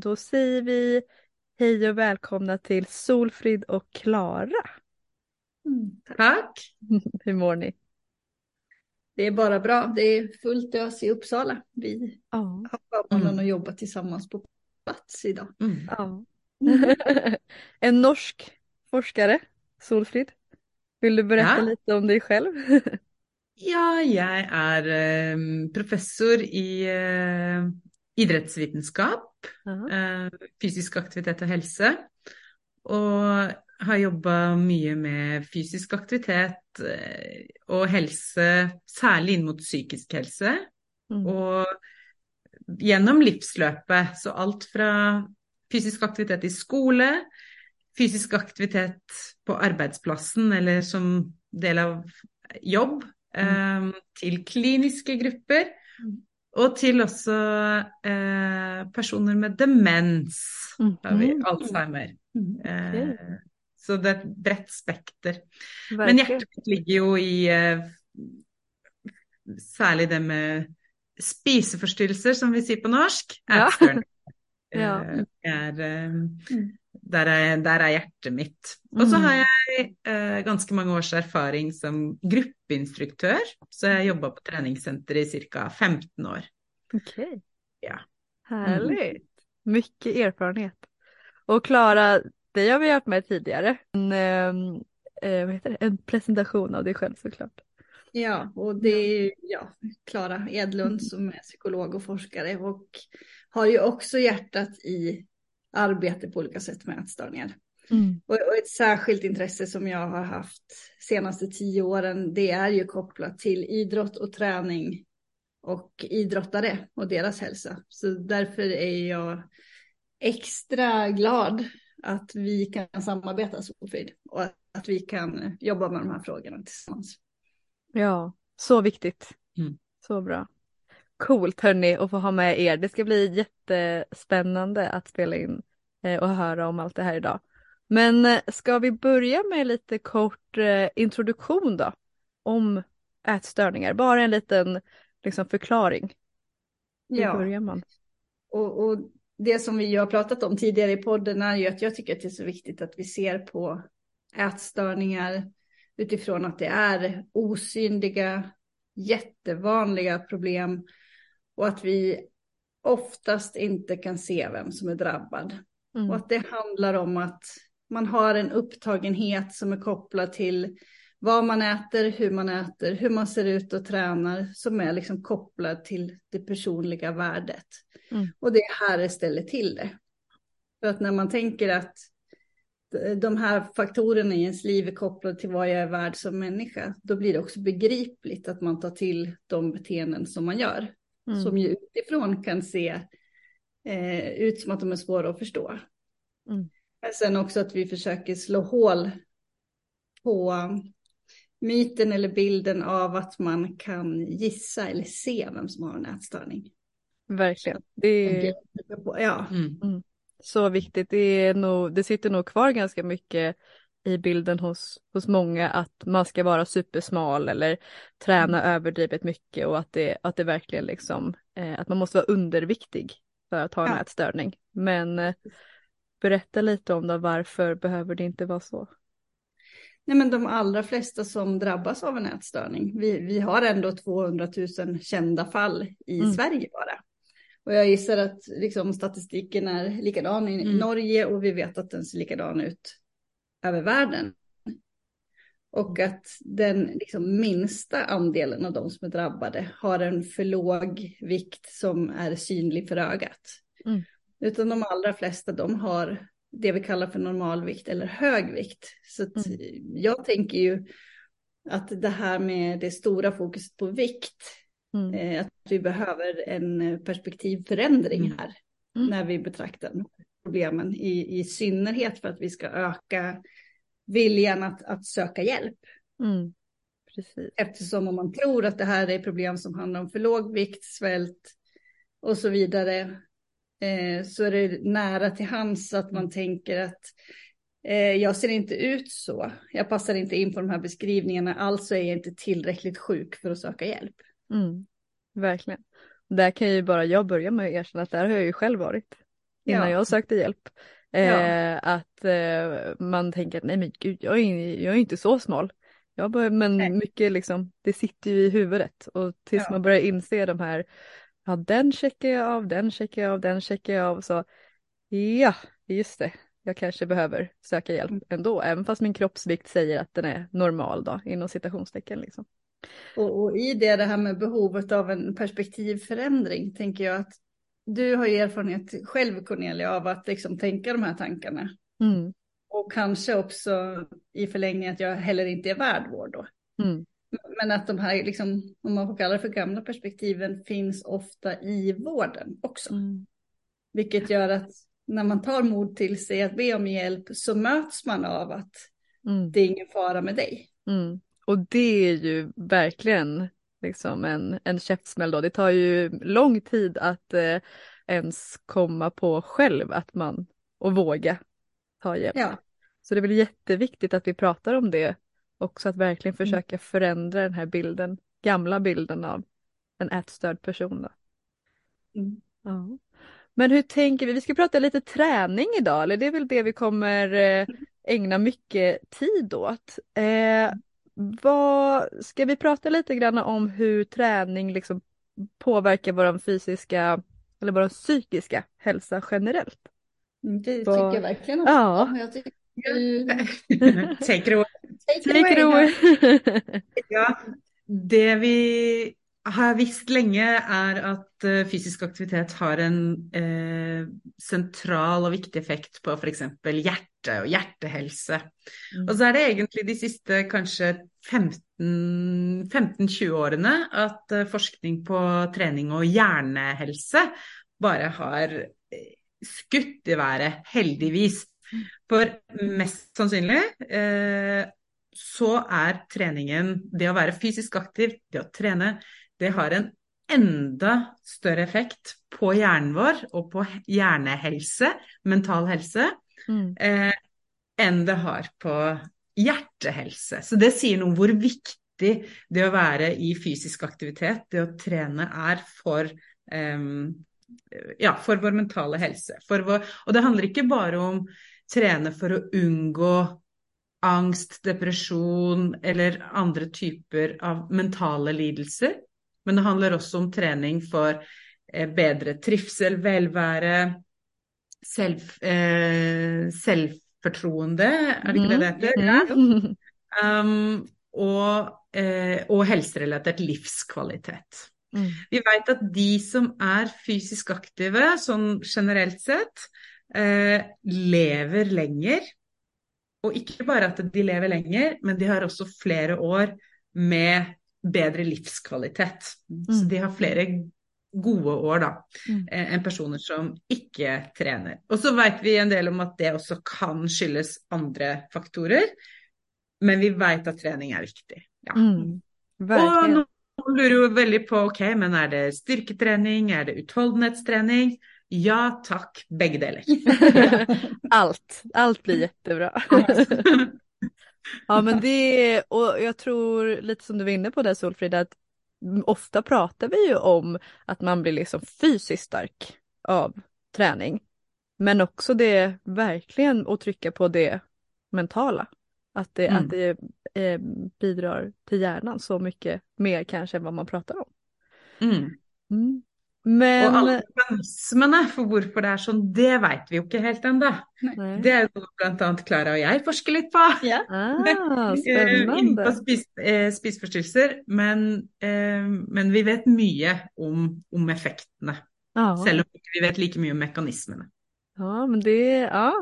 då säger vi hej och välkomna till Solfrid och Klara. Mm, tack! Hur mår ni? Det är bara bra. Det är fullt ös i Uppsala. Vi Ja. har förmånen Mm. att jobba tillsammans på plats idag. Mm. ja. en norsk forskare, Solfrid. Vill du berätta Ja. lite om dig själv? Ja, jeg er eh, professor i idrettsvitenskap, Ja. eh, fysisk aktivitet og helse. Og har jobba mye med fysisk aktivitet eh, og helse, særlig inn mot psykisk helse. Mm. Og gjennom livsløpet, så alt fra fysisk aktivitet i skole, fysisk aktivitet på arbeidsplassen eller som del av jobb, eh, til kliniske grupper, Mm. Og til også eh, personer med demens, har vi, Mhm. Alzheimer. Mm. Eh, så det er et bredt spekter. Men Verkligen. hjertet mitt ligger jo i eh, særlig det med spiseforstyrrelser, som vi sier på norsk. Ja. Ja. Eh, er, eh, Mm. Der, er, der er hjertet mitt. Og så Mm. har jeg eh, ganske mange års erfaring som gruppeinstruktør, så jeg jobba på treningssenter i ca. 15 år. Okej. Ja. Härligt. Mycket erfarenhet. Och Klara, dig har vi haft med tidigare. En, ehm, eh, vad heter det? en presentation av dig själv såklart. Ja, och det är ja, Klara Edlund som är psykolog och forskare och har ju också hjärtat i arbete på olika sätt med ätstörningar. Och, och ett särskilt intresse som jag har haft senaste tio åren, det är ju kopplat till idrott och träning och idrottare och deras hälsa. Så därför är jag extra glad att vi kan samarbeta Solfrid och att, att vi kan jobba med de här frågorna tillsammans. Ja, så viktigt. Mm. Så bra. Coolt hörni att få ha med er. Det ska bli jättespännande att spela in eh, och höra om allt det här idag. Men eh, ska vi börja med lite kort eh, introduktion då? Om ätstörningar. Bara en liten liksom, förklaring. Hur börjar man? Och, och det som vi har pratat om tidigare i podden är ju att jag tycker att det är så viktigt att vi ser på ätstörningar utifrån att det är osynliga, jättevanliga problem och att vi oftast inte kan se vem som är drabbad. Mm. Och att det handlar om att man har en upptagenhet som är kopplad till vad man äter, hur man äter, hur man ser ut och tränar som är liksom kopplad till det personliga värdet. Mm. Och det är här det ställer till det. För att när man tänker att de här faktorerna i ens liv är kopplade till vad jag är värd som människa, då blir det också begripligt att man tar till de beteenden som man gör. Mm. Som ju utifrån kan se eh, ut som att de är svåra att förstå. Mm. Men sen också att vi försöker slå hål på myten eller bilden av att man kan gissa eller se vem som har en ätstörning. Verkligen. Det är Ja, Mm. så viktigt. Det, är nog, det sitter nog kvar ganska mycket i bilden hos, hos många att man ska vara supersmal eller träna överdrivet mycket och att det, att det verkligen liksom, eh, att man måste vara underviktig för att ha en Ja. ätstörning. Men eh, berätta lite om det, varför behöver det inte vara så? Nej, men de allra flesta som drabbas av en ätstörning, vi, vi har ändå 200 000 kända fall i Mm. Sverige bara. Och jag gissar att liksom, statistiken är likadan i Mm. Norge och vi vet att den ser likadan ut över världen. Och att den liksom, minsta andelen av de som är drabbade har en för låg vikt som är synlig för ögat. Mm. Utan de allra flesta de har det vi kallar för normalvikt eller högvikt. Så Mm. jag tänker ju att det här med det stora fokuset på vikt, Mm. eh, att vi behöver en perspektivförändring Mm. här Mm. när vi betraktar problemen, i, i synnerhet för att vi ska öka viljan att, att söka hjälp. Mm. Precis. Eftersom om man tror att det här är problem som handlar om för låg vikt, svält och så vidare, eh, så är det nära till hands att man tänker att eh, jag ser inte ut så, jag passar inte in på de här beskrivningarna, alltså är jag inte tillräckligt sjuk för att söka hjälp. Mm. Verkligen. Där kan ju bara jag börja med att erkänna att där har jag ju själv varit. Innan Ja. jag sökte hjälp. Eh, Ja. Att eh, man tänker att nej men gud jag är, jag är inte så smal. Jag bara, men Nej. mycket liksom, det sitter ju i huvudet och tills Ja. man börjar inse de här, ja den checkar jag av, den checkar jag av, den checkar jag av så ja, just det, jag kanske behöver söka hjälp Mm. ändå, även fast min kroppsvikt säger att den är normal då, inom citationstecken liksom. Och, och i det, det här med behovet av en perspektivförändring, tänker jag att du har ju erfarenhet själv Cornelia av att liksom tänka de här tankarna. Mm, Och kanske också i förlängningen att jag heller inte är värd vård då. mm, Men att de här, liksom, om man får kalla det för gamla perspektiven, finns ofta i vården också. mm, Vilket gör att när man tar mod till sig att be om hjälp så möts man av att mm. det är ingen fara med dig. Mm. Och det är ju verkligen liksom en, en käftsmäll då. Det tar ju lång tid att eh, ens komma på själv att man och våga ta hjälp. Ja, Så det är väl jätteviktigt att vi pratar om det också, att verkligen Mm. försöka förändra den här bilden, gamla bilden av en ätstörd person. Då. Mm. Ja. Men hur tänker vi? Vi ska prata lite träning idag, eller det är väl det vi kommer eh, ägna mycket tid åt. Eh, vad, ska vi prata lite grann om hur träning liksom påverkar vår fysiska eller vår psykiska hälsa generellt? Det Vad- tycker jag verkligen. Ja. Jag tycker du... Take it away. Take it away. Ja, det vi har visst länge är att eh, fysisk aktivitet har en eh, central och viktig effekt på för exempel hjärta och hjärtehälsa. Mm. Och så är det egentligen de sista kanske 15 15-20 årene att eh, forskning på träning och hjärnehälsa bara har eh, skutt i været, heldigvis. For mest sannsynlig eh, så er treningen, det å være fysisk aktiv, det å trene, det har en enda større effekt på hjernen vår og på hjernehelse, mental helse, Mm. eh, enn det har på hjertehelse. Så det sier noe om hvor viktig det å være i fysisk aktivitet, det å trene, er for em, ja, for vår mentale helse. For vår, og det handler ikke bare om trene for å unngå angst, depresjon eller andre typer av mentale lidelser, men det handler også om trening for eh, bedre trivsel, velvære, selv, eh, selvfortroende, er det ikke det det heter? Mm. Um, og, eh, og helserelatert livskvalitet. Mm. Vi vet at de som er fysisk aktive, sånn generelt sett, eh, lever lenger. Og ikke bare at de lever lenger, men de har også flere år med bedre livskvalitet. Så Mm. de har flere gode år da, Mm. eh, enn personer som ikke trener. Og så vet vi en del om at det også kan skyldes andre faktorer, men vi vet at trening er viktig. Ja. Mm. Og noen lurer jo veldig på, ok, men er det styrketrening, er det utholdenhetstrening? Ja takk, begge deler. allt, allt blir jättebra. Ja men det, och jag tror lite som du var inne på där Solfrida, att ofta pratar vi ju om att man blir liksom fysiskt stark av träning. Men också det verkligen att trycka på det mentala. Att det, Mm. att det eh, bidrar till hjärnan så mycket mer kanske än vad man pratar om. Mm. Mm. Men, Og alle mekanismene for hvorfor det er sånn, det vet vi jo ikke helt ennå. Det er jo blant annet Klara og jeg forsker litt på. Ja. ah, Innenfor spännande. spis, eh, spiseforstyrrelser, men, eh, men vi vet mye om, om effektene. Ja. Selv om ikke vi vet like mye om mekanismene. Ja, men det är ja,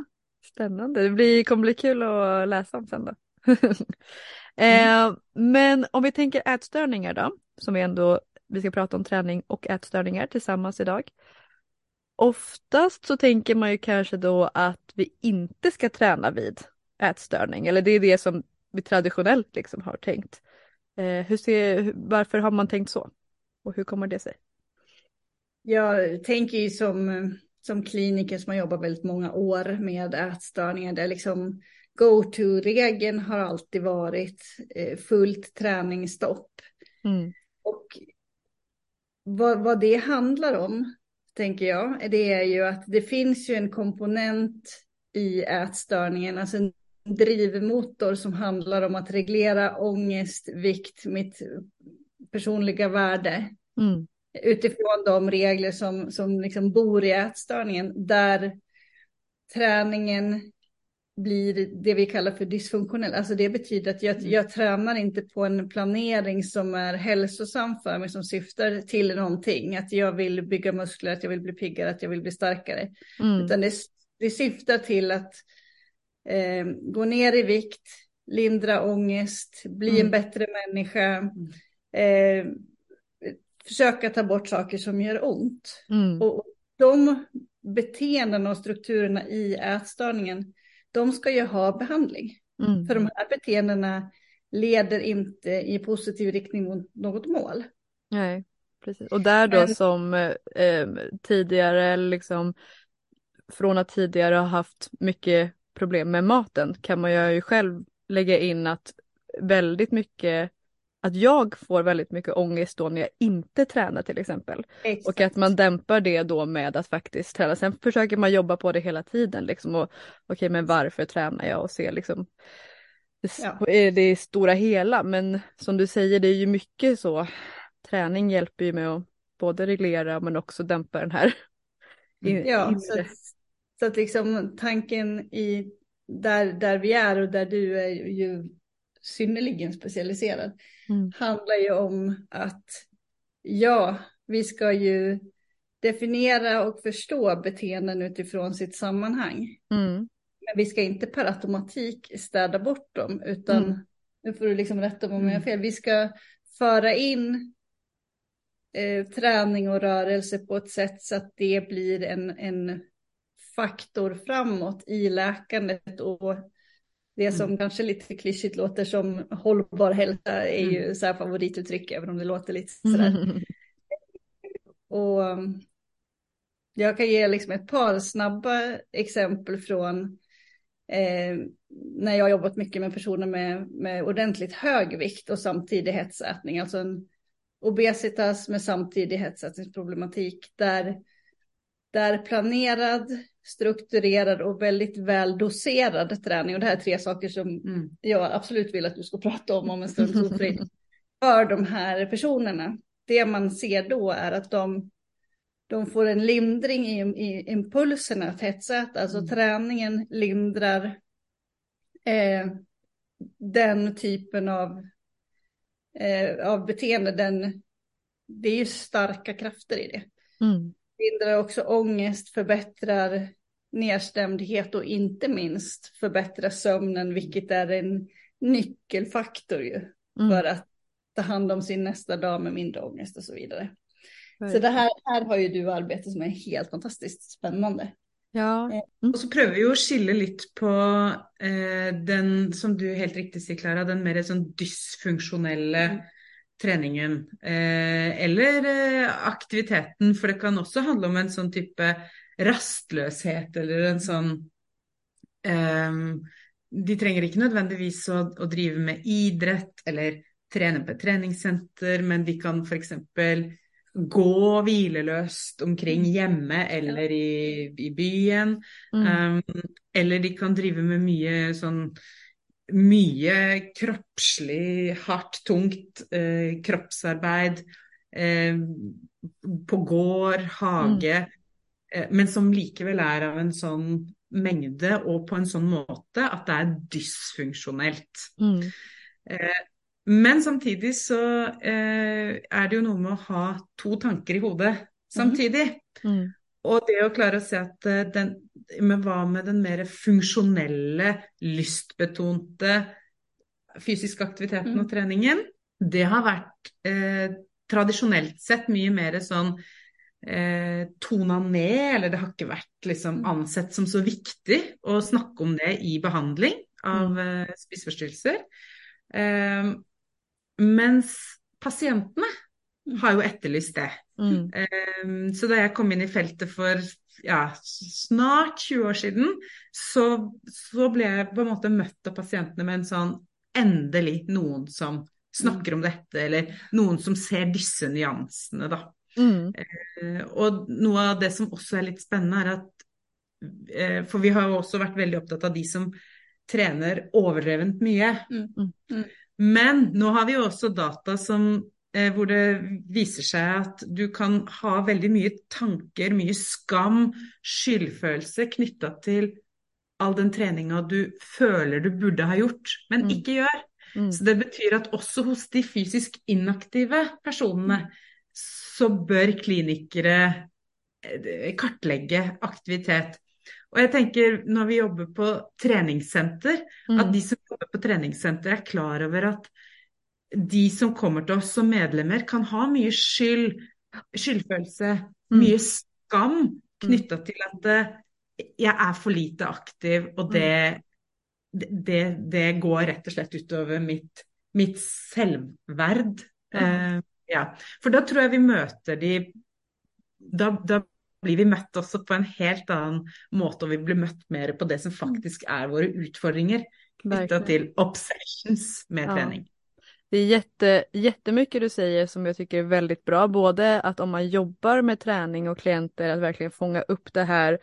spännande. Det blir, kommer bli kul att läsa om sen då. eh, men om vi tänker ätstörningar då, som vi ändå, vi ska prata om träning och ätstörningar tillsammans idag. Oftast så tänker man ju kanske då att vi inte ska träna vid ätstörning, eller det är det som vi traditionellt liksom har tänkt. Eh, hur ser, varför har man tänkt så? Och hur kommer det sig? Jag tänker ju som, som kliniker som har jobbat väldigt många år med ätstörningar där liksom go-to-regeln har alltid varit eh, fullt träningsstopp. Mm. Och vad, vad det handlar om tänker jag, det är ju att det finns ju en komponent i ätstörningen, alltså en drivmotor som handlar om att reglera ångest, vikt, mitt personliga värde. Mm. Utifrån de regler som, som liksom bor i ätstörningen, där träningen blir det vi kallar för dysfunktionell. Alltså det betyder att jag, mm. jag tränar inte på en planering som är hälsosam för mig, som syftar till någonting. Att jag vill bygga muskler, att jag vill bli piggare, att jag vill bli starkare. Mm. Utan det, det syftar till att eh, gå ner i vikt, lindra ångest, bli mm. en bättre människa. Eh, försöka ta bort saker som gör ont. Mm. Och de beteenden och strukturerna i ätstörningen de ska ju ha behandling. Mm. För de här beteendena leder inte i positiv riktning mot något mål. Nej, precis. Och där då Men... som eh, tidigare, liksom från att tidigare ha haft mycket problem med maten kan man ju själv lägga in att väldigt mycket att jag får väldigt mycket ångest då när jag inte tränar till exempel. Exakt. Och att man dämpar det då med att faktiskt träna. Sen försöker man jobba på det hela tiden liksom och okej okay, men varför tränar jag och se liksom det, ja. det stora hela men som du säger det är ju mycket så träning hjälper ju med att både reglera men också dämpa den här. In, ja, så att, så att liksom tanken i där, där vi är och där du är ju synnerligen specialiserad mm. handlar ju om att ja, vi ska ju definiera och förstå beteenden utifrån sitt sammanhang. Mm. Men vi ska inte per automatik städa bort dem, utan mm. nu får du liksom rätta mig om jag har mm. fel. Vi ska föra in eh, träning och rörelse på ett sätt så att det blir en, en faktor framåt i läkandet och det som mm. kanske lite klyschigt låter som hållbar hälsa är ju mm. så här favorituttryck, även om det låter lite sådär. Mm. Och um, jag kan ge liksom ett par snabba exempel från eh, när jag har jobbat mycket med personer med, med ordentligt hög vikt och samtidig hetsätning, alltså en obesitas med samtidig hetsätningsproblematik där, där planerad strukturerad och väldigt väl doserad träning. Och det här är tre saker som mm. jag absolut vill att du ska prata om om en stund. för de här personerna. Det man ser då är att de, de får en lindring i, i impulserna att hetsäta. Alltså mm. träningen lindrar eh, den typen av, eh, av beteende. Den, det är ju starka krafter i det. Mm lindrar också ångest, förbättrar nedstämdhet och inte minst förbättrar sömnen, vilket är en nyckelfaktor ju mm. för att ta hand om sin nästa dag med mindre ångest och så vidare. Right. Så det här, här har ju du arbete som är helt fantastiskt spännande. Ja. Eh, mm. Och så prøver vi att skilja lite på eh, den, som du helt riktigt säger Klara, den mer sånn dysfunksjonelle mm träningen eh, eller eh, aktiviteten. För det kan också handla om en sån typ rastlöshet eller en sån eh, De trenger ikke nødvendigvis å, å, drive med idrett eller trene på et treningssenter, men de kan f.eks. gå hvileløst omkring hjemme eller i, i byen. Mm. Um, eller de kan drive med mye sånn mye kroppslig, hardt, tungt eh, kroppsarbeid eh, på gård, hage, mm. Eh, men som likevel er av en sånn mengde og på en sånn måte at det er dysfunksjonelt. Mm. Eh, men samtidig så eh, er det jo noe med å ha to tanker i hodet samtidig. Mm. mm. Og det å klare å se at eh, den, men hva med den mer funksjonelle, lystbetonte fysiske aktiviteten mm. og treningen? Det har vært eh, tradisjonelt sett mye mer sånn eh, tona ned, eller det har ikke vært liksom, mm. ansett som så viktig å snakke om det i behandling av mm. eh, spiseforstyrrelser. Eh, mens pasientene har jo etterlyst det. Mm. Um, så da jeg kom inn i feltet for ja, snart 20 år siden, så, så, ble jeg på en måte møtt av pasientene med en sånn endelig noen som snakker om dette, eller noen som ser disse nyansene, da. Mm. Eh, och något av det som också är lite spännande är att, eh, för vi har också varit väldigt upptagna av de som tränar överdrivet mycket. Mm. Mm. Men nu har vi också data som eh, hvor det visar sig att du kan ha väldigt mycket tankar, mycket skam, skyldfølelse knyttet till all den träningen du känner du borde ha gjort, men mm. inte gör. Mm. Så det betyder att också hos de fysiskt inaktiva personerna så bör kliniker eh, kartlägga aktivitet. Och jag tänker när vi jobbar på träningscenter, mm. att de som jobbar på träningscenter är klara över att de som kommer till oss som medlemmar kan ha mycket skyld, skyldfølelse, mm. mycket skam mm. knyttet till att eh, jag är för lite aktiv och det, mm. det, det går rätt och slett utöver mitt, mitt självvärd. Mm. Ja. För då tror jag vi möter de, då, då blir vi mött också på en helt annan måte och vi blir mött mer på det som faktiskt är våra utmaningar knyttet till obsessions med ja. träning. Det är jätte, jättemycket du säger som jag tycker är väldigt bra. Både att om man jobbar med träning och klienter att verkligen fånga upp det här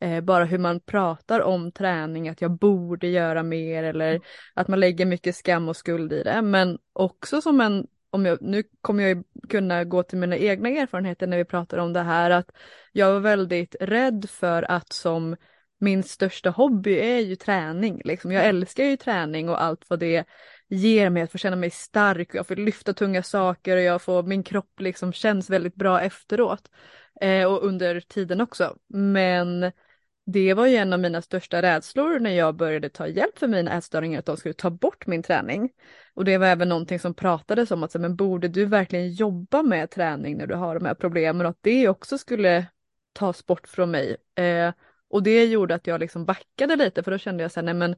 eh, bara hur man pratar om träning, att jag borde göra mer eller mm. att man lägger mycket skam och skuld i det. Men också som en, om jag, nu kommer jag kunna gå till mina egna erfarenheter när vi pratar om det här, att jag var väldigt rädd för att som min största hobby är ju träning. Liksom. Jag älskar ju träning och allt vad det ger mig att få känna mig stark och jag får lyfta tunga saker och jag får, min kropp liksom känns väldigt bra efteråt. Eh, och under tiden också. Men det var ju en av mina största rädslor när jag började ta hjälp för mina ätstörningar, att de skulle ta bort min träning. Och det var även någonting som pratades om att men borde du verkligen jobba med träning när du har de här problemen och att det också skulle tas bort från mig. Eh, och det gjorde att jag liksom backade lite för då kände jag så här, nej men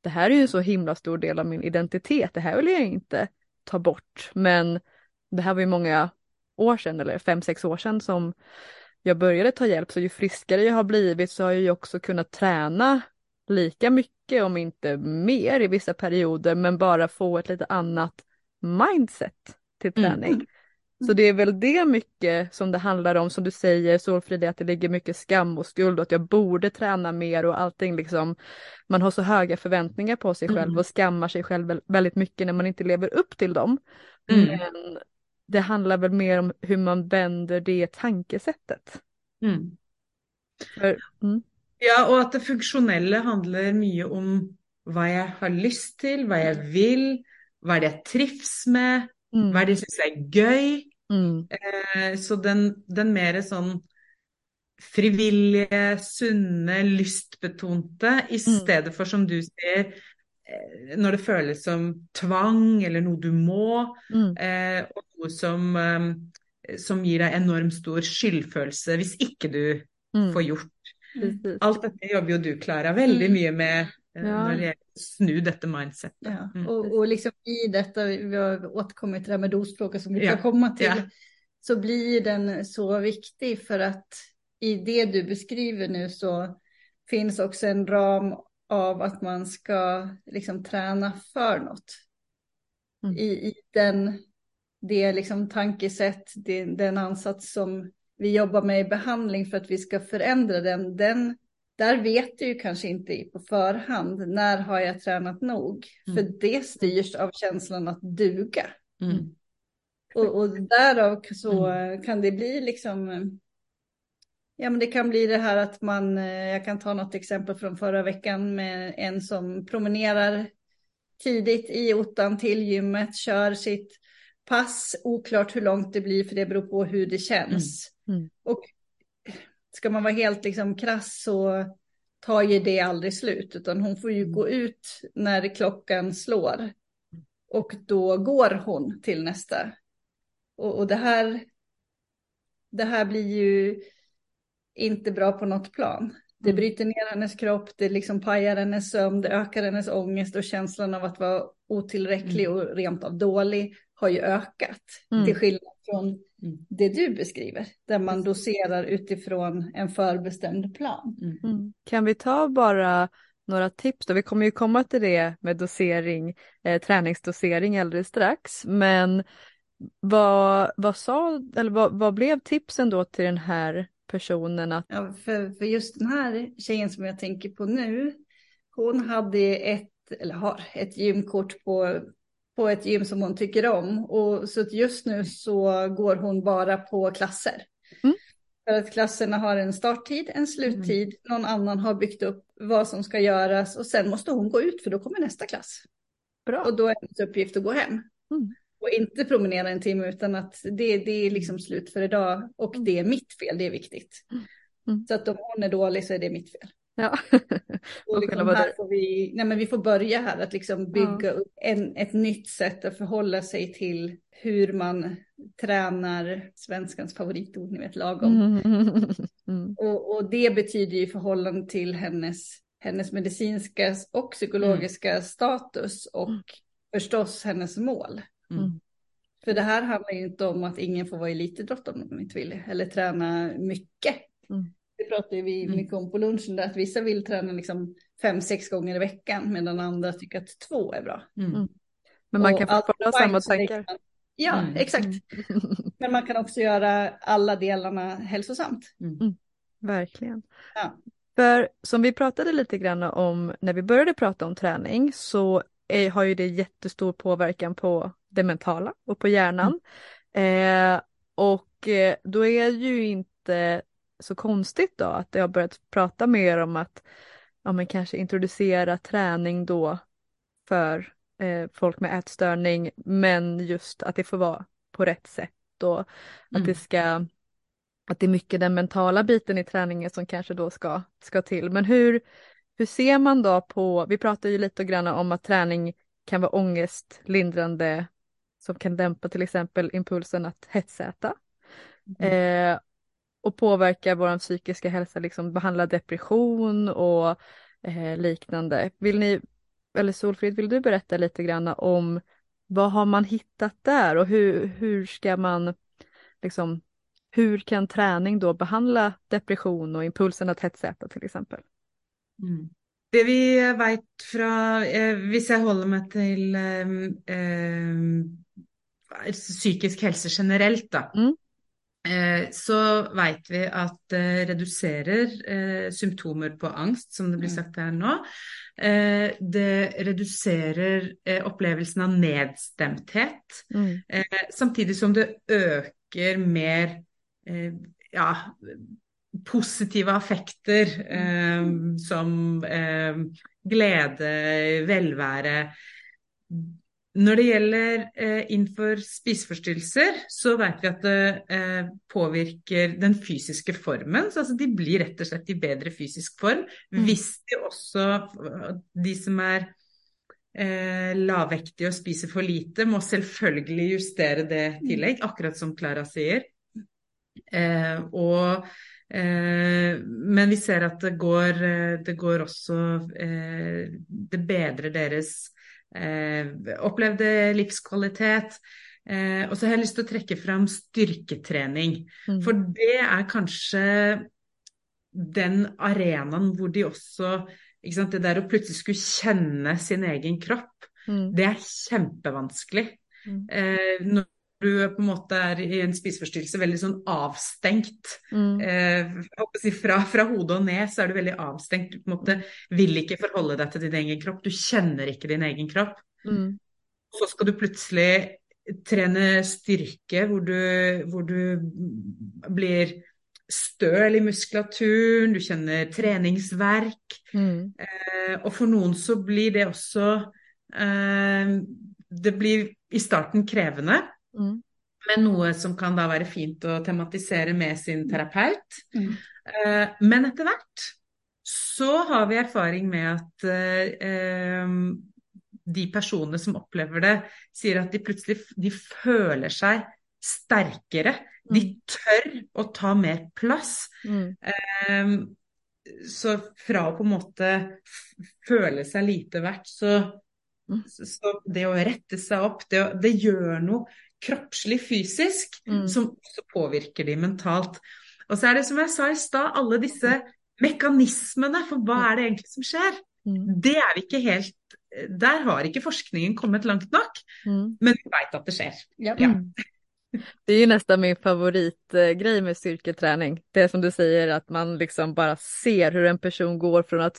det här är ju en så himla stor del av min identitet, det här vill jag inte ta bort. Men det här var ju många år sedan, eller fem, sex år sedan som jag började ta hjälp, så ju friskare jag har blivit så har jag ju också kunnat träna lika mycket, om inte mer i vissa perioder, men bara få ett lite annat mindset till mm. träning. Mm. Så det är väl det mycket som det handlar om, som du säger Solfrid, att det ligger mycket skam och skuld och att jag borde träna mer och allting liksom. Man har så höga förväntningar på sig själv mm. och skammar sig själv väldigt mycket när man inte lever upp till dem. Mm. Men det handlar väl mer om hur man vänder det tankesättet. Mm. För, mm. ja, och att det funktionella handlar mycket om vad jag har lust till, vad jag vill, vad jag trivs med, mm. vad jag syns är göj. Mm. Eh, så den, den mer sån frivilliga, sunne, lystbetonte, istället mm. för som du säger, eh, när det känns som tvång eller något du må, mm. eh, och något som, eh, som ger dig enormt stor skyldfølelse om inte du mm. får gjort. Mm. Allt detta jobbar ju du Klara väldigt mycket med eh, ja. när det snu detta mindset. Ja. Mm. Och, och liksom i detta, vi har återkommit till det här med dosfråga som vi ska ja. komma till, ja. så blir den så viktig för att i det du beskriver nu så finns också en ram av att man ska liksom träna för något. Mm. I, I den, det liksom tankesätt, det, den ansats som vi jobbar med i behandling för att vi ska förändra den, den där vet du ju kanske inte på förhand när har jag tränat nog. Mm. För det styrs av känslan att duga. Mm. Och, och därav så mm. kan det bli liksom Ja, men det kan bli det här att man, eh, jag kan ta något exempel från förra veckan med en som promenerar tidigt i ottan till gymmet, kör sitt pass, oklart hur långt det blir för det beror på hur det känns. Mm. Mm. Och ska man vara helt liksom krass så tar ju det aldrig slut, utan hon får ju mm. gå ut när klockan slår. Och då går hon till nästa. Och, och det här, det här blir ju inte bra på något plan. Det mm. bryter ner hennes kropp, det liksom pajar hennes sömn, det ökar hennes ångest och känslan av att vara otillräcklig mm. och rent av dålig har ju ökat. Mm. Till skillnad från mm. det du beskriver, där man doserar utifrån en förbestämd plan. Mm. mm. Kan vi ta bara några tips då? Vi kommer ju komma till det med dosering, eh, träningsdosering alldeles strax, men vad, vad sa, eller vad, vad blev tipsen då till den här personen att... Ja, för, för just den här tjejen som jag tänker på nu, hon hade ett, eller har ett gymkort på, på ett gym som hon tycker om. Och så just nu så går hon bara på klasser. Mm. För att klasserna har en starttid, en sluttid, mm. någon annan har byggt upp vad som ska göras och sen måste hon gå ut för då kommer nästa klass. Bra. Och då är hennes uppgift att gå hem. Mm. Och inte promenera en timme utan att det, det är liksom slut för idag och mm. det är mitt fel, det är viktigt. Mm. Så att om hon är dålig så är det mitt fel. Ja. och liksom här får vi, nej men vi får börja här att liksom bygga ja. upp en, ett nytt sätt att förhålla sig till hur man tränar svenskans favoritord, ni vet lagom. Mm. Mm. Och, och, det betyder ju förhållande till hennes, hennes medicinska och psykologiska mm. status och mm. förstås hennes mål. Mm. För det här handlar ju inte om att ingen får vara elitidrottare om de inte vill, eller träna mycket. Mm. Det pratar vi mm. mycket om på lunchen, där att vissa vill träna liksom fem, sex gånger i veckan, medan andra tycker att två är bra. Mm. mm. Men man kan fortfarande ha samma tankar. Ja, mm. exakt. Men man kan också göra alla delarna hälsosamt. Verkligen. Ja. För som vi pratade lite grann om när vi började prata om träning så är, har ju det jättestor påverkan på det mentala och på hjärnan. Mm. Eh, och eh, då är det ju inte så konstigt då att det har börjat prata mer om att ja, men kanske introducera träning då för eh, folk med ätstörning men just att det får vara på rätt sätt och att mm. det ska att det är mycket den mentala biten i träningen som kanske då ska, ska till. Men hur, hur ser man då på, vi pratar ju lite grann om att träning kan vara ångestlindrande som kan dämpa till exempel impulsen att hetsäta. Mm. Eh, och påverka vår psykiska hälsa, liksom behandla depression och eh, liknande. Vill ni, eller Solfrid, vill du berätta lite grann om vad har man hittat där och hur, hur ska man liksom hur kan träning då behandla depression och impulsen att hetsäta till exempel? Mm. Det vi vet från, eh, hvis jeg holder meg til eh, eh, psykisk helse generelt, da. Mm. Eh, så vet vi at det eh, symptomer på angst, som det blir mm. sagt nå. Eh, det reduserer opplevelsen av nedstemthet, mm. samtidig som det øker mer ja, positiva affekter eh, som eh, glede, velvære. Når det gjelder eh, innenfor spiseforstyrrelser, så vet vi at det eh, påvirker den fysiske formen. Så altså de blir rett og slett i bedre fysisk form. Mm. Hvis de også, de som er eh, lavvektige og spiser for lite, må selvfølgelig justere det mm. tillegg, akkurat som Klara sier. Eh, og Eh, men vi ser at det går, eh, det går også eh, Det bedrer deres opplevde livskvalitet. og så har lyst til å trekke fram styrketrening. Mm. For det er kanskje den arenaen hvor de også sant, Det der å plutselig skulle kjenne sin egen kropp, mm. det er kjempevanskelig. Mm. Eh, du på en måte er i en spiseforstyrrelse veldig sånn avstengt. Mm. Eh, fra, fra, hodet og ned så er du veldig avstengt. Du på en måte vil ikke forholde deg til din egen kropp. Du kjenner ikke din egen kropp. Mm. Så skal du plutselig trene styrke hvor du, hvor du blir støl i muskulaturen, du kjenner treningsverk. Mm. Eh, og for noen så blir det også eh, Det blir i starten krevende. Mm. Men noe som kan da være fint å tematisere med sin terapeut. Mm. Uh, men etter hvert så har vi erfaring med at uh, de personene som opplever det, sier at de plutselig de føler seg sterkere. De mm. tør å ta mer plass. Mm. Um, så fra å på en måte føle seg lite verdt, så, mm. så, det å rette seg opp, det, det gjør noe kroppslig, fysisk, mm. som også påvirker de mentalt. Og så er det som jeg sa i stad, alle disse mekanismene, for hva er det egentlig som skjer? Mm. Det er vi ikke helt där har inte forskningen kommit långt nog, mm. men vi vet att det sker. Ja. Mm. Det är ju nästan min favoritgrej med styrketräning. Det är som du säger att man liksom bara ser hur en person går från att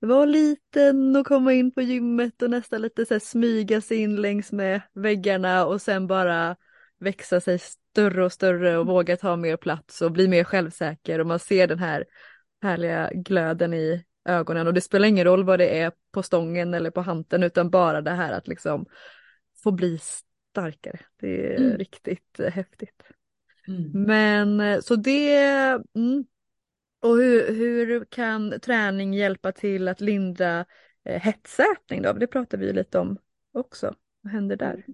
vara liten och komma in på gymmet och nästan lite så här smyga sig in längs med väggarna och sen bara växa sig större och större och våga ta mer plats och bli mer självsäker och man ser den här härliga glöden i ögonen och det spelar ingen roll vad det är på stången eller på hanten utan bara det här att liksom få bli starkare. Det är mm. riktigt häftigt. Mm. Men eh, så det, mm. Och hur, hur kan träning hjälpa till att lindra eh, hetsätning då? Det pratar vi ju lite om också. Vad händer där?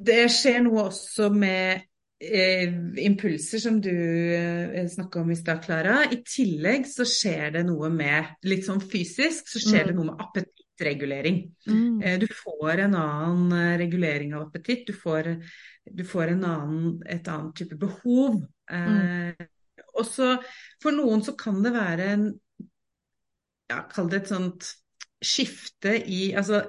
Det sker nog också med eh, impulser som du eh, snakka om i stad, Klara. I tillegg så sker det noe med litt sånn fysisk, så sker mm. det noe med appetittregulering. Mm. Eh, du får en annen eh, regulering av appetitt. Du får, du får en annen, et annet type behov. Mm. Og så for noen så kan det være en ja, Kall det et sånt skifte i Altså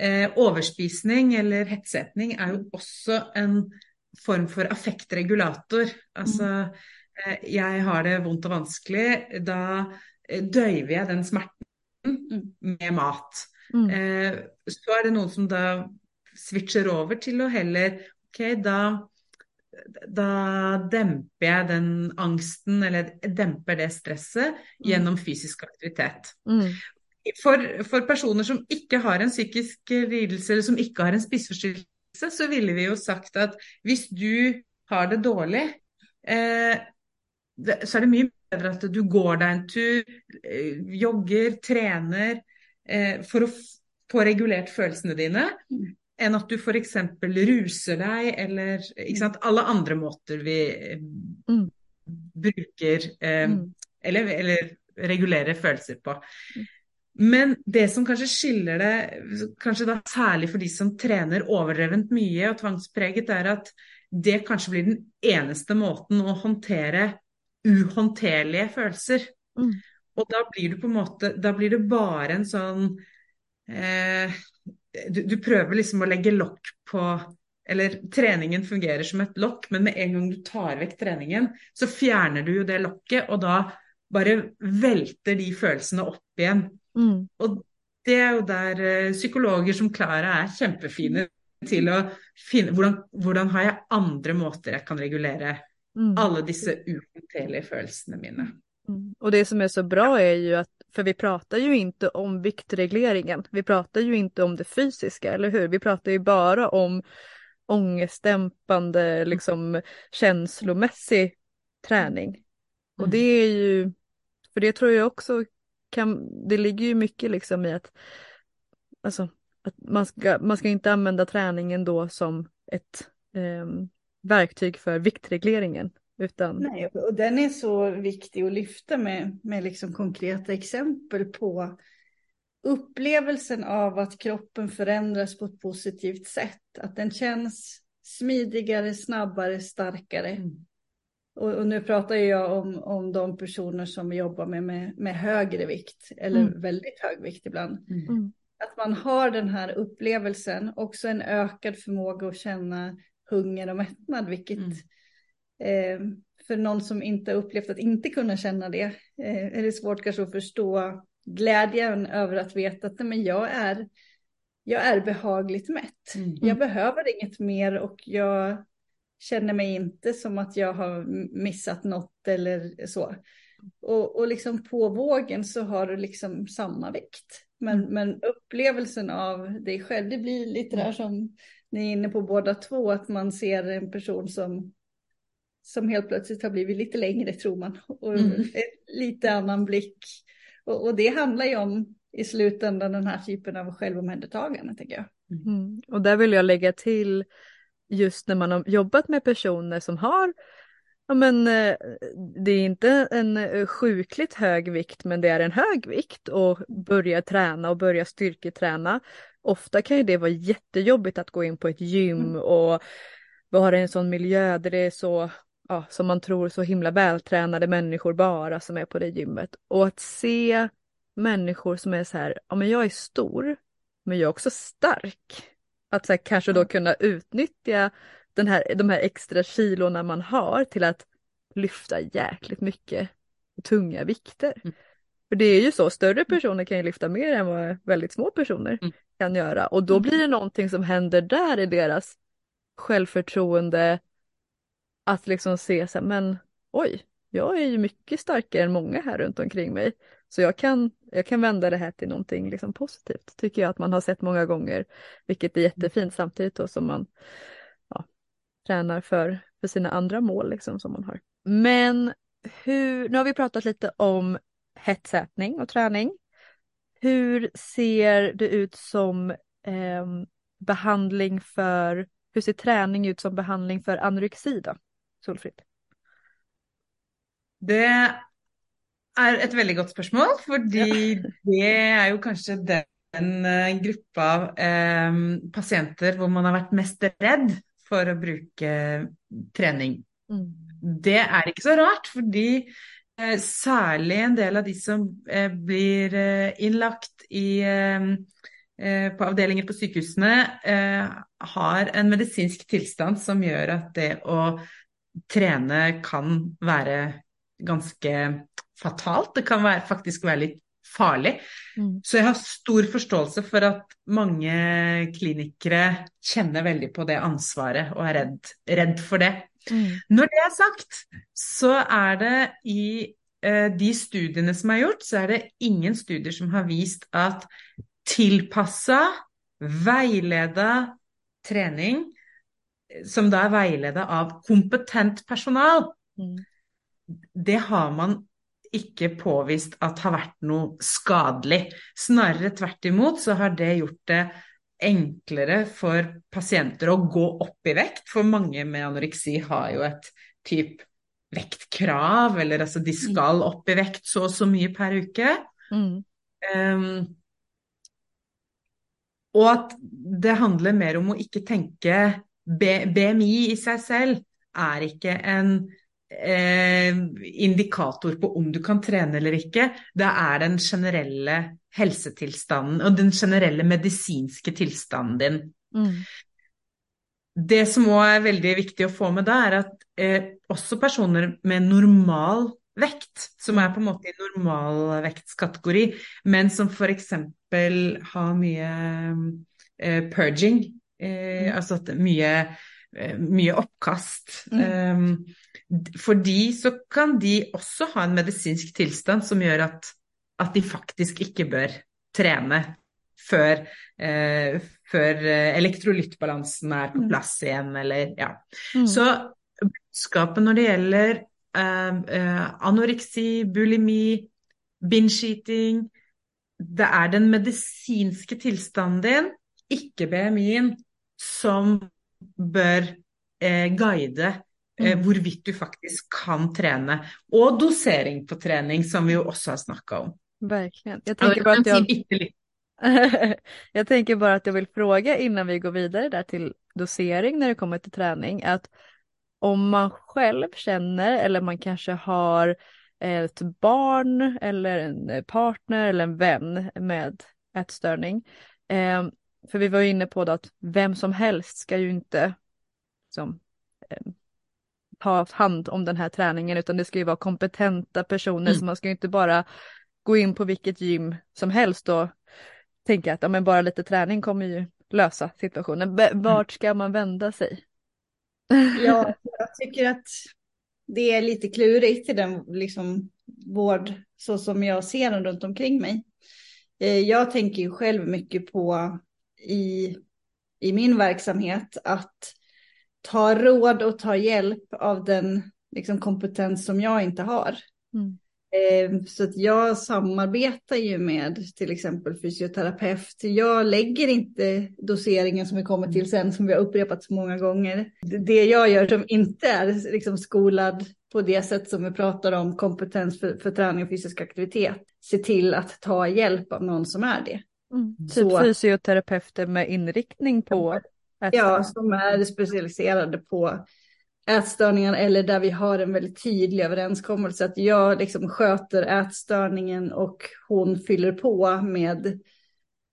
eh, overspisning eller hetsetning er jo også en form for affektregulator. Altså, eh, jeg har det vondt og vanskelig, da eh, døyver jeg den smerten med mat. Mm. Eh, så er det noen som da switcher over til å heller OK, da, da demper jeg den angsten, eller demper det stresset, mm. gjennom fysisk aktivitet. Mm. For, for, personer som ikke har en psykisk lidelse, eller som ikke har en spiseforstyrrelse, så ville vi jo sagt at hvis du har det dårlig, eh, det, så er det mye bedre at du går deg en tur, eh, jogger, trener eh, for å få regulert følelsene dine, mm. Enn at du f.eks. ruser deg, eller ikke sant, alle andre måter vi mm. bruker eh, mm. eller, eller regulerer følelser på. Mm. Men det som kanskje skiller det, kanskje da særlig for de som trener overdrevent mye og tvangspreget, er at det kanskje blir den eneste måten å håndtere uhåndterlige følelser. Mm. Og da blir du på en måte Da blir det bare en sånn eh, du, du, prøver liksom å legge lokk på Eller treningen fungerer som et lokk, men med en gang du tar vekk treningen, så fjerner du jo det lokket, og da bare velter de følelsene opp igjen. Mm. Og det er jo der uh, psykologer som Klara er kjempefine til å finne hvordan, hvordan, har jeg andre måter jeg kan regulere mm. alla dessa uhåndterliga følelsene mine. Mm. Och det som är så bra är ju att, för vi pratar ju inte om viktregleringen, vi pratar ju inte om det fysiska, eller hur? Vi pratar ju bara om ångestdämpande, liksom känslomässig träning. Och mm. det är ju, för det tror jag också kan, det ligger ju mycket liksom i att, alltså, att man, ska, man ska inte använda träningen då som ett eh, verktyg för viktregleringen. Utan... Nej, och den är så viktig att lyfta med, med liksom konkreta exempel på upplevelsen av att kroppen förändras på ett positivt sätt. Att den känns smidigare, snabbare, starkare. Mm. Och, och, nu pratar jag om, om de personer som jobbar med, med, med högre vikt eller mm. väldigt hög vikt ibland. Mm. mm. Att man har den här upplevelsen, också en ökad förmåga att känna hunger och mättnad, vilket mm. Eh, för någon som inte upplevt att inte kunna känna det eh, är det svårt kanske att förstå glädjen över att veta att men jag, är, jag är behagligt mätt. Mm. Jag behöver inget mer och jag känner mig inte som att jag har missat något eller så. Och, och liksom på vågen så har du liksom samma vikt. Men, mm. men upplevelsen av dig själv, det blir lite där som ni är inne på båda två, att man ser en person som, som helt plötsligt har blivit lite längre tror man. Och mm. lite annan blick. Och, och, det handlar ju om i slutändan den här typen av självomhändertagande tänker jag. Mm. Och där vill jag lägga till just när man har jobbat med personer som har Ja men eh, det är inte en eh, sjukligt hög vikt men det är en hög vikt och börja träna och börja styrketräna. Ofta kan ju det vara jättejobbigt att gå in på ett gym mm. och vara i en sån miljö där det är så, ja, som man tror så himla vältränade människor bara som är på det gymmet. Och att se människor som är så här, ja men jag är stor, men jag är också stark. Att så här, kanske då kunna utnyttja den här, de här extra kilorna man har till att lyfta jäkligt mycket tunga vikter. Mm. För det är ju så, större personer kan ju lyfta mer än vad väldigt små personer mm. kan göra och då mm. blir det någonting som händer där i deras självförtroende att liksom se så här, men oj, jag är ju mycket starkare än många här runt omkring mig. Så jag kan, jag kan vända det här till någonting liksom positivt, tycker jag att man har sett många gånger, vilket är jättefint samtidigt då som man ja, tränar för, för sina andra mål liksom som man har. Men hur, nu har vi pratat lite om hetsätning och träning. Hur ser det ut som eh, behandling för, hur ser träning ut som behandling för anorexi då? Solfritt. Det är ett väldigt gott spørsmål, fordi ja. det är ju kanske den gruppa uh, patienter hvor man har varit mest rädd för att bruka träning. Mm. Det är inte så rart, fordi uh, særlig en del av de som blir innlagt i på avdelinger på sykehusene har en medicinsk tilstand som gör att det å trene kan vara ganska fatalt. Det kan være, faktisk være litt farlig. Mm. Så jag har stor förståelse för att många kliniker känner väldigt på det ansvaret och är rädd, rädd för det. Mm. När det är sagt så är det i eh, de studierna som har gjorts så är det ingen studier som har visat att tillpassa, vägleda träning som då är vägledda av kompetent personal. Mm. Det har man ikke påvist at har vært noe skadelig. Snarere tvert imot så har det gjort det enklere for pasienter å gå opp i vekt. For mange med anoreksi har jo et typ vektkrav, eller altså de skal opp i vekt så og så mye per uke. Mm. Um, og at det handler mer om å ikke tenke BMI i seg selv er ikke en eh, indikator på om du kan träna eller inte, det är den generella hälsotillstånden och den generella medicinska tillstånden din. Mm. Det som också är väldigt viktigt att få med det är att eh, också personer med normal vekt, som är på en måte i normalvektskategori, men som exempel har mycket eh, purging, eh, mm. alltså mycket, eh, mycket uppkast. Mm. Um, för de så kan de också ha en medicinsk tillstånd som gör att, att de faktiskt inte bör träna för, eh, för eh, elektrolytbalansen är på mm. plats igen. Eller, ja. Mm. Så budskapet när det gäller eh, eh, anorexi, bulimi, binge-eating, det är den medicinska tillstånden, inte BMI, som bör eh, guide Eh, mm. hvorvidt du faktiskt kan träna. Och dosering på träning som vi ju också har snackat om. Verkligen. Jag tänker, bara att jag... jag tänker bara att jag vill fråga innan vi går vidare där till dosering när det kommer till träning att om man själv känner eller man kanske har ett barn eller en partner eller en vän med ätstörning. Eh, för vi var inne på att vem som helst ska ju inte som, eh, ta hand om den här träningen utan det ska ju vara kompetenta personer mm. så man ska ju inte bara gå in på vilket gym som helst och tänka att ja, men bara lite träning kommer ju lösa situationen. B mm. vart ska man vända sig? Ja, jag tycker att det är lite klurigt i den liksom, vård så som jag ser den runt omkring mig. Eh, jag tänker ju själv mycket på i, i min verksamhet att ta råd och ta hjälp av den liksom, kompetens som jag inte har. Mm. Eh, så att jag samarbetar ju med till exempel fysioterapeut. Jag lägger inte doseringen som vi kommer till sen som vi har upprepat så många gånger. Det jag gör som inte är liksom skolad på det sätt som vi pratar om kompetens för, för träning och fysisk aktivitet. Se till att ta hjälp av någon som är det. Mm. Typ så, fysioterapeuter med inriktning på Ja, som är specialiserade på ätstörningar eller där vi har en väldigt tydlig överenskommelse att jag liksom sköter ätstörningen och hon fyller på med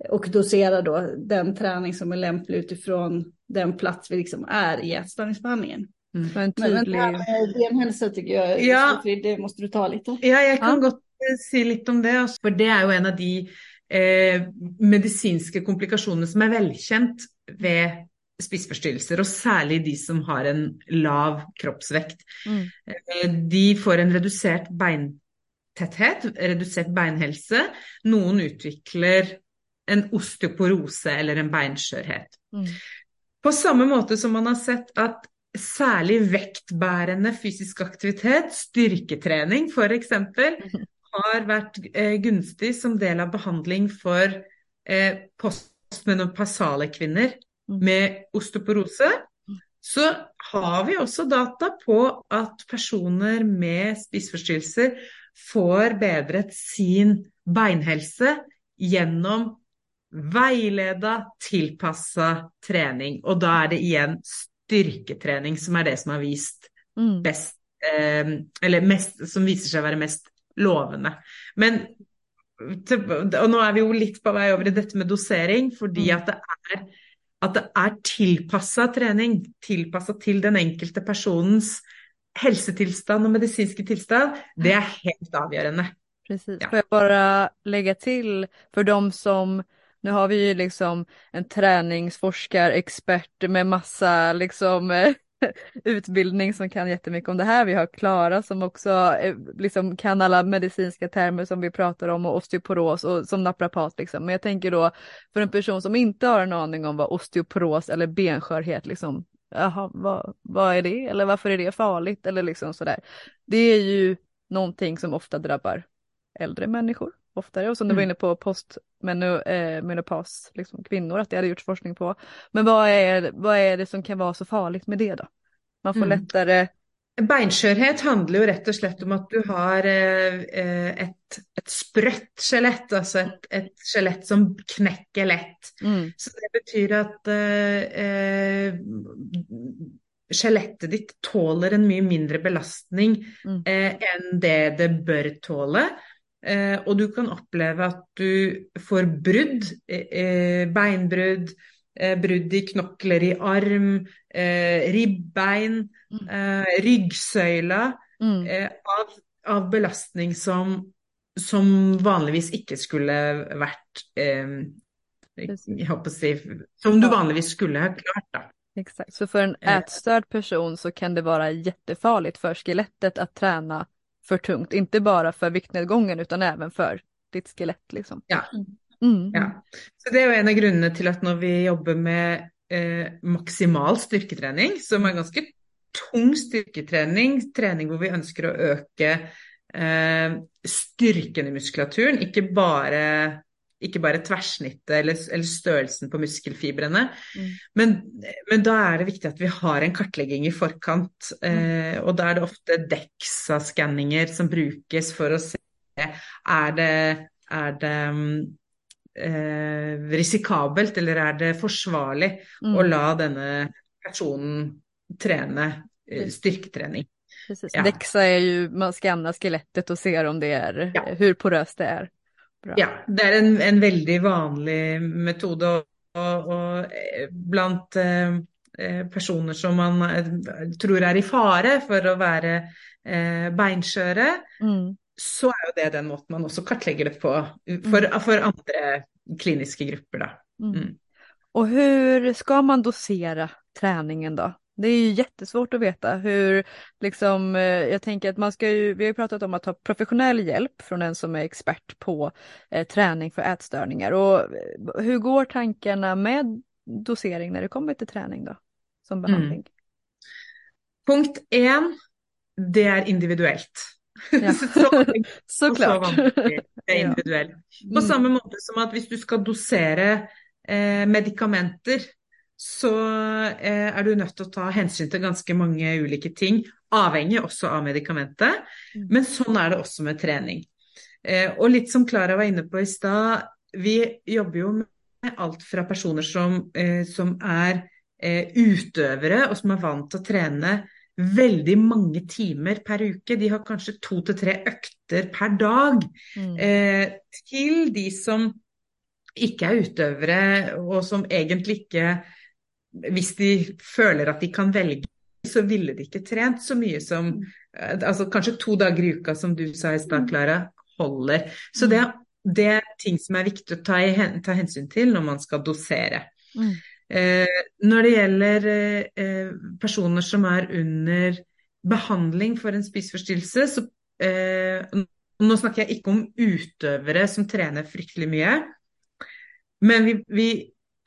och doserar då den träning som är lämplig utifrån den plats vi liksom är i ätstörningsbehandlingen. Mm. Men, tydlig... men det här med benhälsa tycker jag, ja. det måste du ta lite. Ja, jag kan ja. gott säga lite om det, för det är ju en av de eh, medicinska komplikationerna som är välkänt vid spiseforstyrrelser, och särskilt de som har en lav kroppsvikt. Mm. Eh, de får en reducerad beintäthet, reducerad beinhälsa. Någon utvecklar en osteoporos eller en beinskörhet. Mm. På samma måte som man har sett att särskilt vektbärande fysisk aktivitet, exempel, mm. Har varit eh, gunstig som del av behandling för eh, postmenopausala kvinnor mm. med osteoporos. Så har vi också data på att personer med spiseforstyrrelser får bedret sin beinhälsa genom vägleda, tillpassa träning. Och då är det igen styrketräning som är det som har visat mm. bäst, eh, eller mest, som visar sig vara mest lovande. Men och nu är vi ju lite på väg över i detta med dosering, för mm. att det är att det är tillpassad träning, tillpassat till den enkelte personens hälsotillstånd och medicinska tillstånd, det är helt avgörande. Precis. Ja. Får jag bara lägga till för de som nu har vi ju liksom en träningsforskarexpert med massa liksom eh, utbildning som kan jättemycket om det här. Vi har Klara som också eh, liksom kan alla medicinska termer som vi pratar om och osteoporos och som naprapat liksom. Men jag tänker då för en person som inte har en aning om vad osteoporos eller benskörhet liksom, jaha, vad, vad är det? Eller varför är det farligt? Eller liksom sådär. Det är ju någonting som ofta drabbar äldre människor oftare och som du var mm. inne på postmenopaus, eh, liksom kvinnor, att det hade gjorts forskning på. Men vad är, vad är det som kan vara så farligt med det då? Man får mm. lättare Beinskjørhet handlar ju rätt och slett om att du har eh, eh ett, ett sprött skelett, alltså ett, ett skelett som knäcker lätt. Mm. Så det betyder att eh, eh, skelettet ditt tåler en mycket mindre belastning mm. eh, än det det bör tåla. Eh, och du kan uppleva att du får brudd, eh, beinbrudd, eh, brudd i knockler i arm, ribbein, mm. ryggsøyle mm. av, av, belastning som, som vanligvis inte skulle varit, eh, jag hoppas det, som du vanligtvis skulle ha klart. Då. Exakt, så för en ätstörd person så kan det vara jättefarligt för skelettet att träna för tungt, inte bara för viktnedgången utan även för ditt skelett. Liksom. Ja. Mm. ja. Så det är en av grunderna till att när vi jobbar med eh, maximal styrketräning, som är ganska tung styrketräning, träning där vi önskar att öka eh, styrkan i muskulaturen, inte bara inte bara tvärsnittet eller, eller størrelsen på muskelfibrene. Mm. Men, men da er det viktigt att vi har en kartläggning i forkant. Mm. Eh, og da er det ofta DEXA-skanninger som brukas för att se är det, er det eh, risikabelt eller är det försvarligt mm. å la denne personen träna eh, styrketräning. Precis. Ja. DEXA är ju, man skannar skelettet och ser om det är, ja. hur poröst det är. Bra. Ja, det är en, en väldigt vanlig metod och, och, och eh, bland eh, eh, personer som man eh, tror är i fara för att vara eh, beinsköra mm. så är det den måten man också kartlägger det på för, mm. för andra kliniska grupper. Då. Mm. mm. Och hur ska man dosera träningen då? Det är ju jättesvårt att veta hur, liksom, eh, jag tänker att man ska ju, vi har ju pratat om att ta professionell hjälp från en som är expert på eh, träning för ätstörningar och eh, hur går tankarna med dosering när det kommer till träning då, som mm. behandling? Mm. Punkt en, det är individuellt. Ja. Såklart. det är individuellt. På samma måte som att om du ska dosera eh, medikamenter så eh, er du nødt til å ta hensyn til ganske mange ulike ting, avhengig også av medikamentet. Mm. Men sånn er det også med trening. Eh, og litt som Klara var inne på i stad, vi jobber jo med alt fra personer som, eh, som er utøvere, og som er vant til å trene veldig mange timer per uke. De har kanskje to til tre økter per dag. Mm. Eh, til de som ikke er utøvere, og som egentlig ikke Hvis de føler at de kan velge, så ville de ikke trent så mye som eh, altså Kanskje to dager i uka, som du sa i stad, Klara, holder. Så det, det, er ting som er viktig å ta, i, ta hensyn til når man skal dosere. Mm. Eh, når det gjelder eh, personer som er under behandling for en spiseforstyrrelse, så eh, Nå snakker jeg ikke om utøvere som trener fryktelig mye, men vi, vi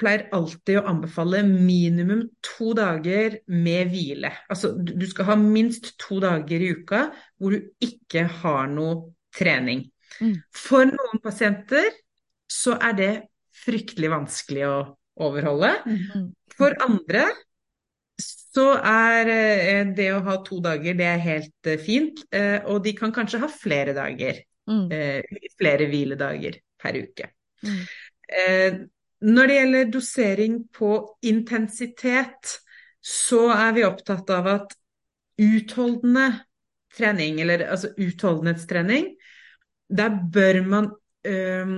pleier alltid å anbefale minimum to dager med hvile. Altså du skal ha minst to dager i uka hvor du ikke har noe trening. Mm. For noen pasienter så er det fryktelig vanskelig å overholde. Mm. For andre så er eh, det å ha to dager, det er helt eh, fint. Eh, og de kan kanskje ha flere dager. Mm. Flere hviledager per uke. Når det gjelder dosering på intensitet, så er vi opptatt av at utholdende trening, eller altså utholdenhetstrening, der bør man øh,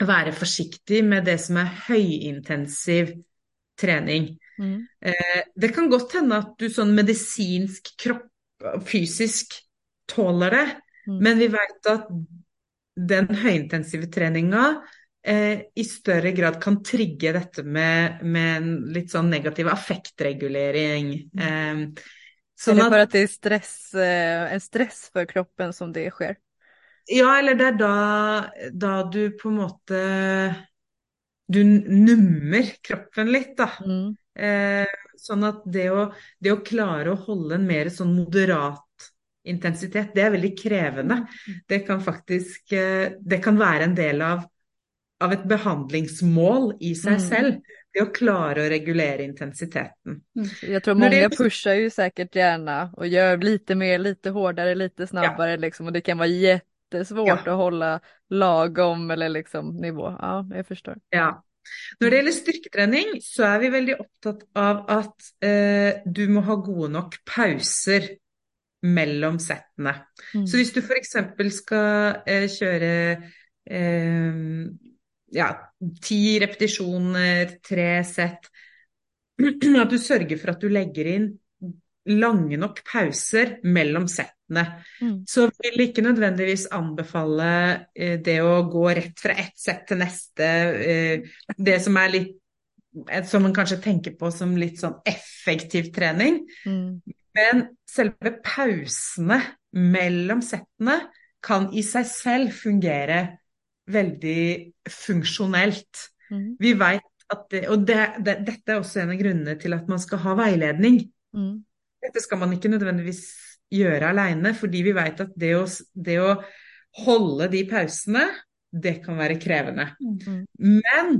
være forsiktig med det som er høyintensiv trening. Mm. Eh, det kan godt hende at du sånn medisinsk, kropp, fysisk tåler det, mm. men vi vet at den høyintensive treninga eh, i større grad kan trigge dette med, med en litt sånn negativ affektregulering. Eh, sånn Eller for at det er stress, eh, en stress for kroppen som det skjer? Ja, eller det er da, da du på en måte Du nummer kroppen litt, da. Mm. Eh, sånn at det å, det å, klare å holde en mer sånn moderat intensitet, det er veldig krevende. Mm. Det kan faktisk eh, Det kan være en del av, av et behandlingsmål i seg mm. selv. Det å klare å regulere intensiteten. Mm. Jag tror många det... pushar ju säkert gärna och gör lite mer, lite hårdare, lite snabbare ja. liksom och det kan vara jätte jättesvårt ja. att hålla lagom eller liksom nivå. Ja, jeg forstår. Ja. Når det gjelder styrketrening, så er vi veldig opptatt av at eh, du må ha gode nok pauser mellom settene. Mm. Så hvis du f.eks. skal eh, kjøre eh, ja, ti repetisjoner, tre sett, at du sørger for at du legger inn lange nok pauser mellom settene. Mm. Så vil ikke nødvendigvis anbefale eh, det å gå rett fra ett sett til neste. Eh, det som er litt Som man kanskje tenker på som litt sånn effektiv trening. Mm. Men selve pausene mellom settene kan i seg selv fungere veldig funksjonelt. Mm. Vi vet at det, Og det, det, dette er også en av grunnene til at man skal ha veiledning. Mm. Dette skal man ikke nødvendigvis gjøre alene, fordi vi vet at det å, det å holde de pausene, det kan være krevende. Mm. Men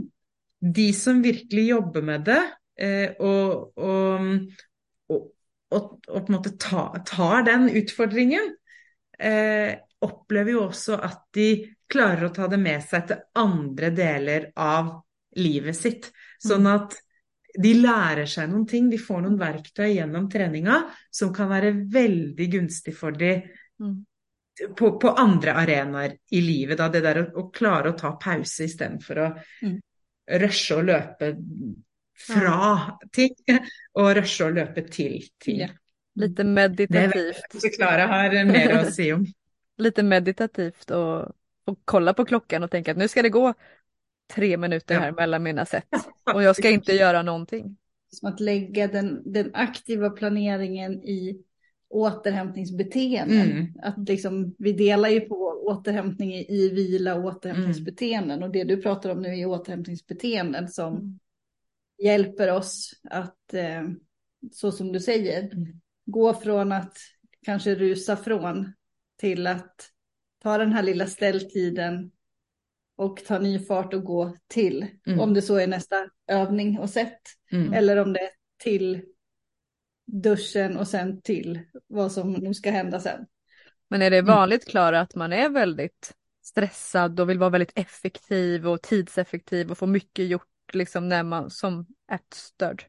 de som virkelig jobber med det, eh, og, og, og, og, på en måte tar, tar den utfordringen, eh, opplever jo også at de klarer å ta det med seg til andre deler av livet sitt. Sånn mm. at de lærer seg noen ting, de får noen verktøy gjennom treninga som kan være veldig gunstig for dem mm. på, på, andre arenaer i livet. Da. Det der å, å klare å ta pause istedenfor å mm. rushe og løpe fra ja. ting, og rushe og løpe til ting. Ja. Litt meditativt. Det Klara har mer å si om. Litt meditativt och, och kolla på klockan och tänka att nu ska det gå tre minuter här ja. mellan mina set och jag ska inte göra någonting. Som att lägga den, den aktiva planeringen i återhämtningsbeteenden. Mm. Att liksom, vi delar ju på återhämtning i, vila och återhämtningsbeteenden mm. och det du pratar om nu är återhämtningsbeteenden som mm. hjälper oss att, eh, så som du säger, mm. gå från att kanske rusa från till att ta den här lilla ställtiden och ta ny fart och gå till. Mm. Om det så är nästa övning och sätt. Mm. Eller om det är till duschen och sen till vad som nu ska hända sen. Men är det vanligt Klara att man är väldigt stressad och vill vara väldigt effektiv och tidseffektiv och få mycket gjort liksom när man som ätstörd?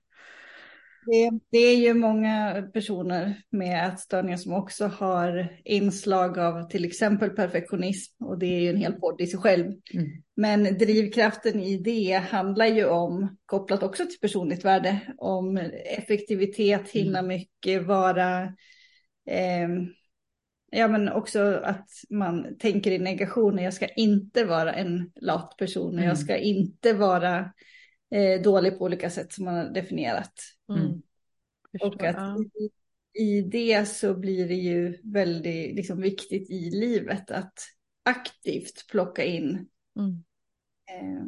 Det, det, är ju många personer med ätstörningar som också har inslag av till exempel perfektionism och det är ju en hel podd i sig själv. Mm. Men drivkraften i det handlar ju om, kopplat också till personligt värde, om effektivitet, hinna mm. mycket, vara eh, Ja men också att man tänker i negationer, jag ska inte vara en lat person, mm. jag ska inte vara eh, dålig på olika sätt som man har definierat. Mm. Och att i, i, det så blir det ju väldigt liksom, viktigt i livet att aktivt plocka in mm. eh,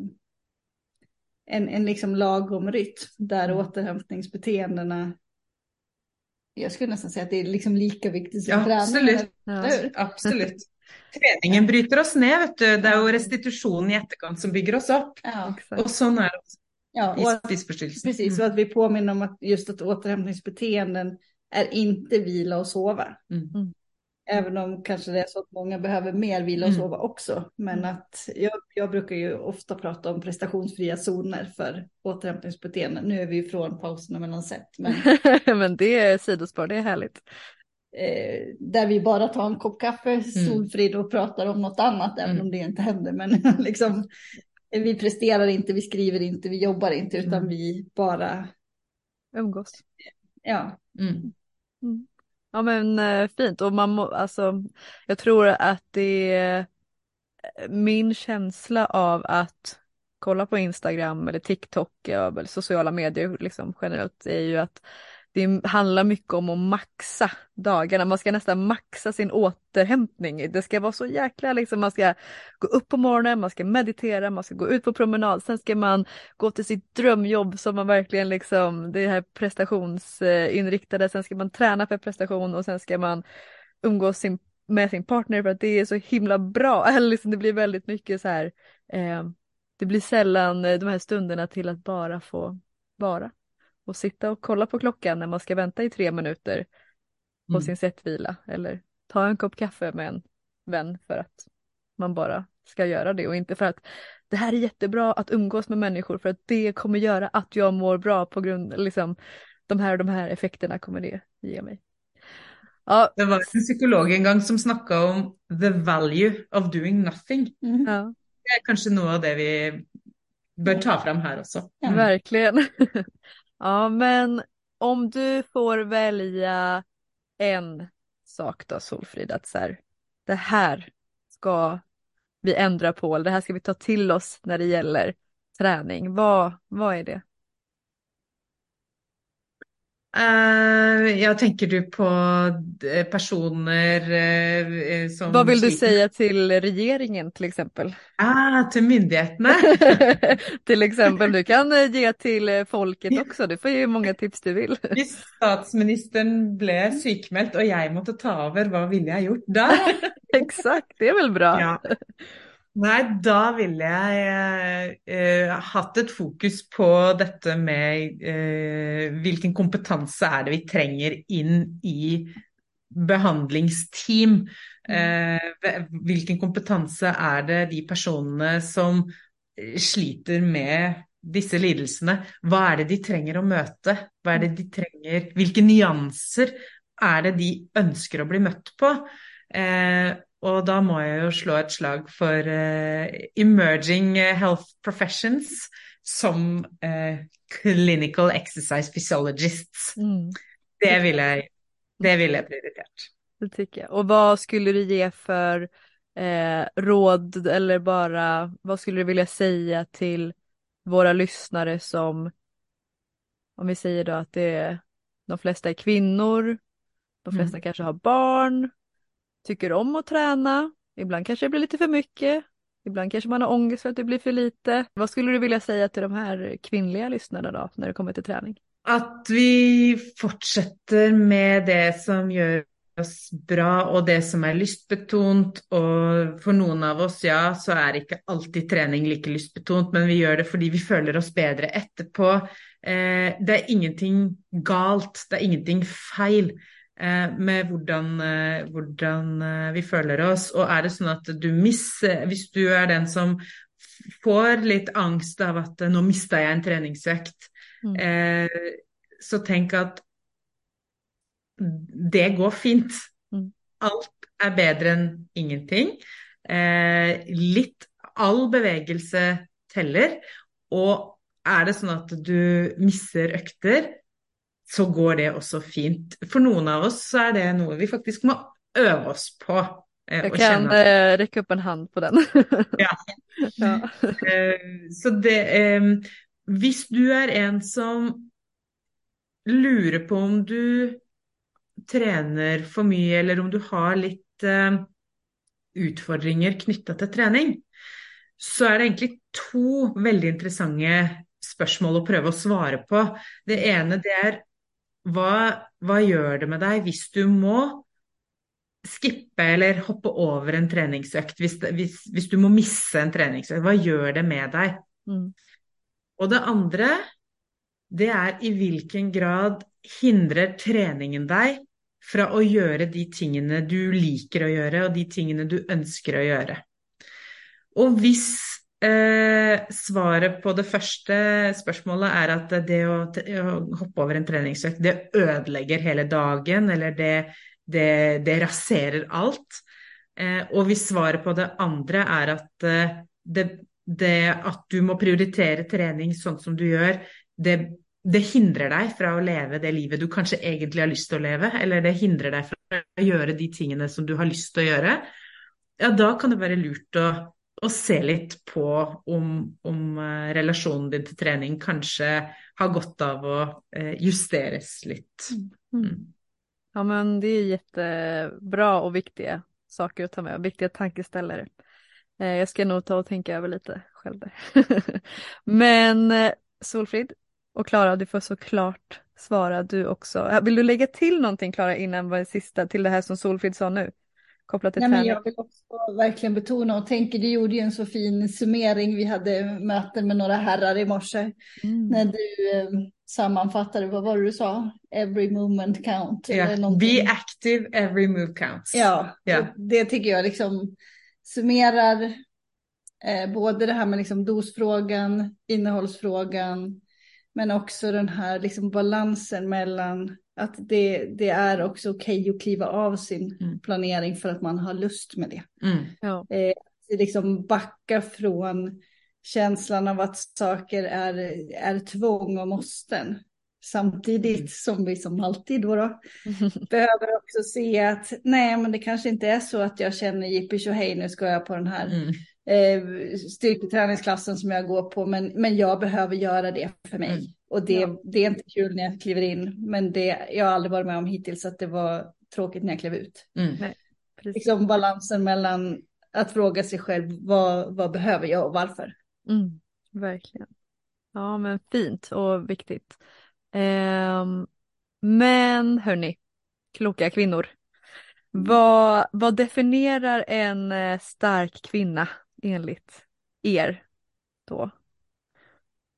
en, en liksom lagom rytm där mm. återhämtningsbeteendena jag skulle nästan säga att det är liksom lika viktigt som ja, träning. Absolut. Ja. absolut. Träningen bryter oss ner, vet du. Det är ju restitutionen i efterkant som bygger oss upp. Ja, och så är det Ja, och att, precis, mm. och att vi påminner om att just att återhämtningsbeteenden är inte vila och sova. Mm. mm. Även om kanske det är så att många behöver mer vila och mm. sova också. Men mm. att jag, jag, brukar ju ofta prata om prestationsfria zoner för återhämtningsbeteenden. Nu är vi ju från pauserna mellan set. Men, men det är sidospår, det är härligt. Eh, där vi bara tar en kopp kaffe solfrid och pratar om något annat, även om det inte händer. Men liksom vi presterar inte, vi skriver inte, vi jobbar inte, utan mm. vi bara umgås. Ja. Mm. Mm. Ja men eh, fint och man må, alltså jag tror att det är min känsla av att kolla på Instagram eller TikTok eller sociala medier liksom generellt är ju att det handlar mycket om att maxa dagarna. Man ska nästan maxa sin återhämtning. Det ska vara så jäkla liksom, man ska gå upp på morgonen, man ska meditera, man ska gå ut på promenad, sen ska man gå till sitt drömjobb som man verkligen liksom, det här prestationsinriktade, sen ska man träna för prestation och sen ska man umgås sin, med sin partner för att det är så himla bra. Liksom, det blir väldigt mycket så här, eh, det blir sällan de här stunderna till att bara få vara och sitta och kolla på klockan när man ska vänta i tre minuter på mm. sin sättvila eller ta en kopp kaffe med en vän för att man bara ska göra det och inte för att det här är jättebra att umgås med människor för att det kommer göra att jag mår bra på grund liksom de här och de här effekterna kommer det ge mig. Ja. Det var en psykolog en gång som snackade om the value of doing nothing. Mm. Ja. Det är kanske något av det vi bör ta fram här också. Mm. Verkligen. Ja, men om du får välja en sak då Solfrid, att så här, det här ska vi ändra på, eller det här ska vi ta till oss när det gäller träning. Vad, vad är det? Uh, ja, tänker du på eh, personer uh, som... Vad vill du säga till regeringen till exempel? Ah, till myndigheterna. till exempel, du kan ge till folket också, du får ju många tips du vill. Om statsministern blev sjukmäld och jag måste ta över, vad vill jag gjort då? Exakt, det är väl bra. Ja. Nej, da ville jeg eh, eh, hatt et fokus på dette med eh, hvilken kompetanse er det vi trenger inn i behandlingsteam. Eh, hvilken kompetanse er det de personene som eh, sliter med disse lidelsene, hva er det de trenger å møte? Hva er det de trenger? Hvilke nyanser er det de ønsker å bli møtt på? Eh, og da må jeg jo slå et slag for uh, emerging health professions som uh, clinical exercise physiologists. Mm. Det vill jag, det vill jag prioritert. Det tycker jag. Och vad skulle du ge för eh, råd eller bara vad skulle du vilja säga till våra lyssnare som om vi säger då att det är, de flesta är kvinnor, de flesta mm. kanske har barn, tycker om att träna. Ibland kanske det blir lite för mycket. Ibland kanske man har ångest för att det blir för lite. Vad skulle du vilja säga till de här kvinnliga lyssnarna då när det kommer till träning? Att vi fortsätter med det som gör oss bra och det som är lystbetont. Och för någon av oss, ja, så är inte alltid träning lika lystbetont, men vi gör det för att vi känner oss bättre efterpå. Eh, det är ingenting galt, det är ingenting fel. Eh, med hvordan, eh, hvordan, eh, vi føler oss. Og er det sånn at du misser Hvis du er den som får litt angst av at nå mista jeg en treningsøkt, mm. eh, så tänk att det går fint. Mm. Allt är bättre än ingenting. Eh, lite, all bevegelse teller. Och är det så att du missar ökter, så går det också fint. För någon av oss så är det något vi faktiskt måste öva oss på. Eh, Jag kan eh, räcka upp en hand på den. ja. ja. Eh, så det, eh, hvis du är en som lurer på om du tränar för mycket eller om du har lite eh, utfordringer knyttet till träning, så är det egentligen två väldigt intressanta spørsmål å prøve å svare på. Det ene det er hva, hva gjør det med deg hvis du må skippe eller hoppe over en treningsøkt? Hvis, hvis, hvis du må misse en treningsøkt, hva gjør det med deg? Mm. Og det andre, det er i hvilken grad hindrer treningen deg fra å gjøre de tingene du liker å gjøre, og de tingene du ønsker å gjøre. Og hvis Eh, svaret på det første spørsmålet er at det å, å eh, hoppe over en treningsøkt, det ødelegger hele dagen, eller det, det, det raserer alt. Eh, og hvis svaret på det andre er at eh, det, det, at du må prioritere trening sånn som du gjør, det, det hindrer deg fra å leve det livet du kanskje egentlig har lyst til å leve, eller det hindrer deg fra å gjøre de tingene som du har lyst til å gjøre, ja, da kan det være lurt å och se lite på om, om uh, relationen din till träning kanske har gått av att uh, justeras lite. Mm. Mm. Ja men det är jättebra och viktiga saker att ta med, viktiga tankeställare. Uh, jag ska nog ta och tänka över lite själv där. men Solfrid och Klara, du får såklart svara du också. Vill du lägga till någonting Klara innan var sista till det här som Solfrid sa nu? Kopplat till Nej, träning. Men jag vill också verkligen betona och tänker, du gjorde ju en så fin summering. Vi hade möten med några herrar i morse mm. när du eh, sammanfattade, vad var det du sa? Every movement count. Yeah. Be active, every move counts. Ja, yeah. det tycker jag liksom summerar eh, både det här med liksom dosfrågan, innehållsfrågan, men också den här liksom balansen mellan att det, det är också okej okay att kliva av sin mm. planering för att man har lust med det. Mm. Ja. Eh, liksom backa från känslan av att saker är, är tvång och måsten. Samtidigt mm. som vi som alltid då, då behöver också se att nej men det kanske inte är så att jag känner jippi hej nu ska jag på den här mm. Eh, styrketräningsklassen som jag går på men, men jag behöver göra det för mig. Mm. Och det, ja. det är inte kul när jag kliver in, men det, jag har aldrig varit med om hittills att det var tråkigt när jag klev ut. Mm. Nej, liksom balansen mellan att fråga sig själv vad, vad behöver jag och varför. Mm, verkligen. Ja men fint och viktigt. Um, men hörni, kloka kvinnor. Vad, vad definierar en eh, stark kvinna enligt er då?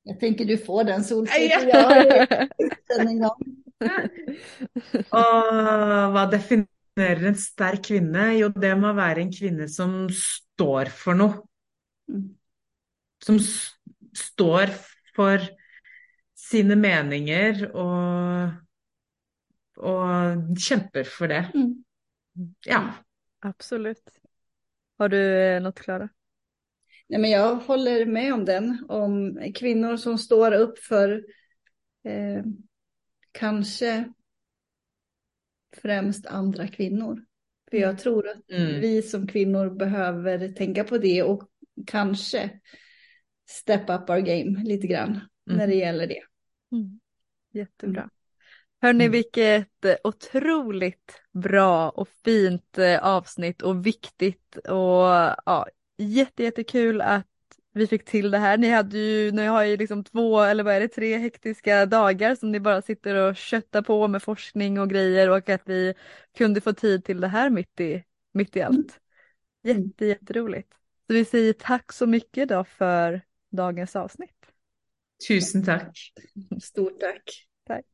Jag tänker du får den solsidan. Ja. Och vad definierar en stark kvinna? Jo, det måste vara en kvinna som står för något. Mm. Som står för sina meningar och, och kämpar för det. Mm. Ja. Absolut. Har du eh, något Klara? Nej, men jag håller med om den. Om kvinnor som står upp för eh, kanske främst andra kvinnor. För jag mm. tror att mm. vi som kvinnor behöver tänka på det och kanske step up our game lite grann mm. när det gäller det. Mm. Jättebra. Mm. Hörni, mm. vilket otroligt bra och fint eh, avsnitt och viktigt och ja, jätte, jättekul att vi fick till det här. Ni hade ju, ni har ju liksom två eller vad är det, tre hektiska dagar som ni bara sitter och köttar på med forskning och grejer och att vi kunde få tid till det här mitt i, mitt i allt. Mm. Jätte, jätteroligt. Så vi säger tack så mycket då för dagens avsnitt. Tusen tack. Stort tack. Tack.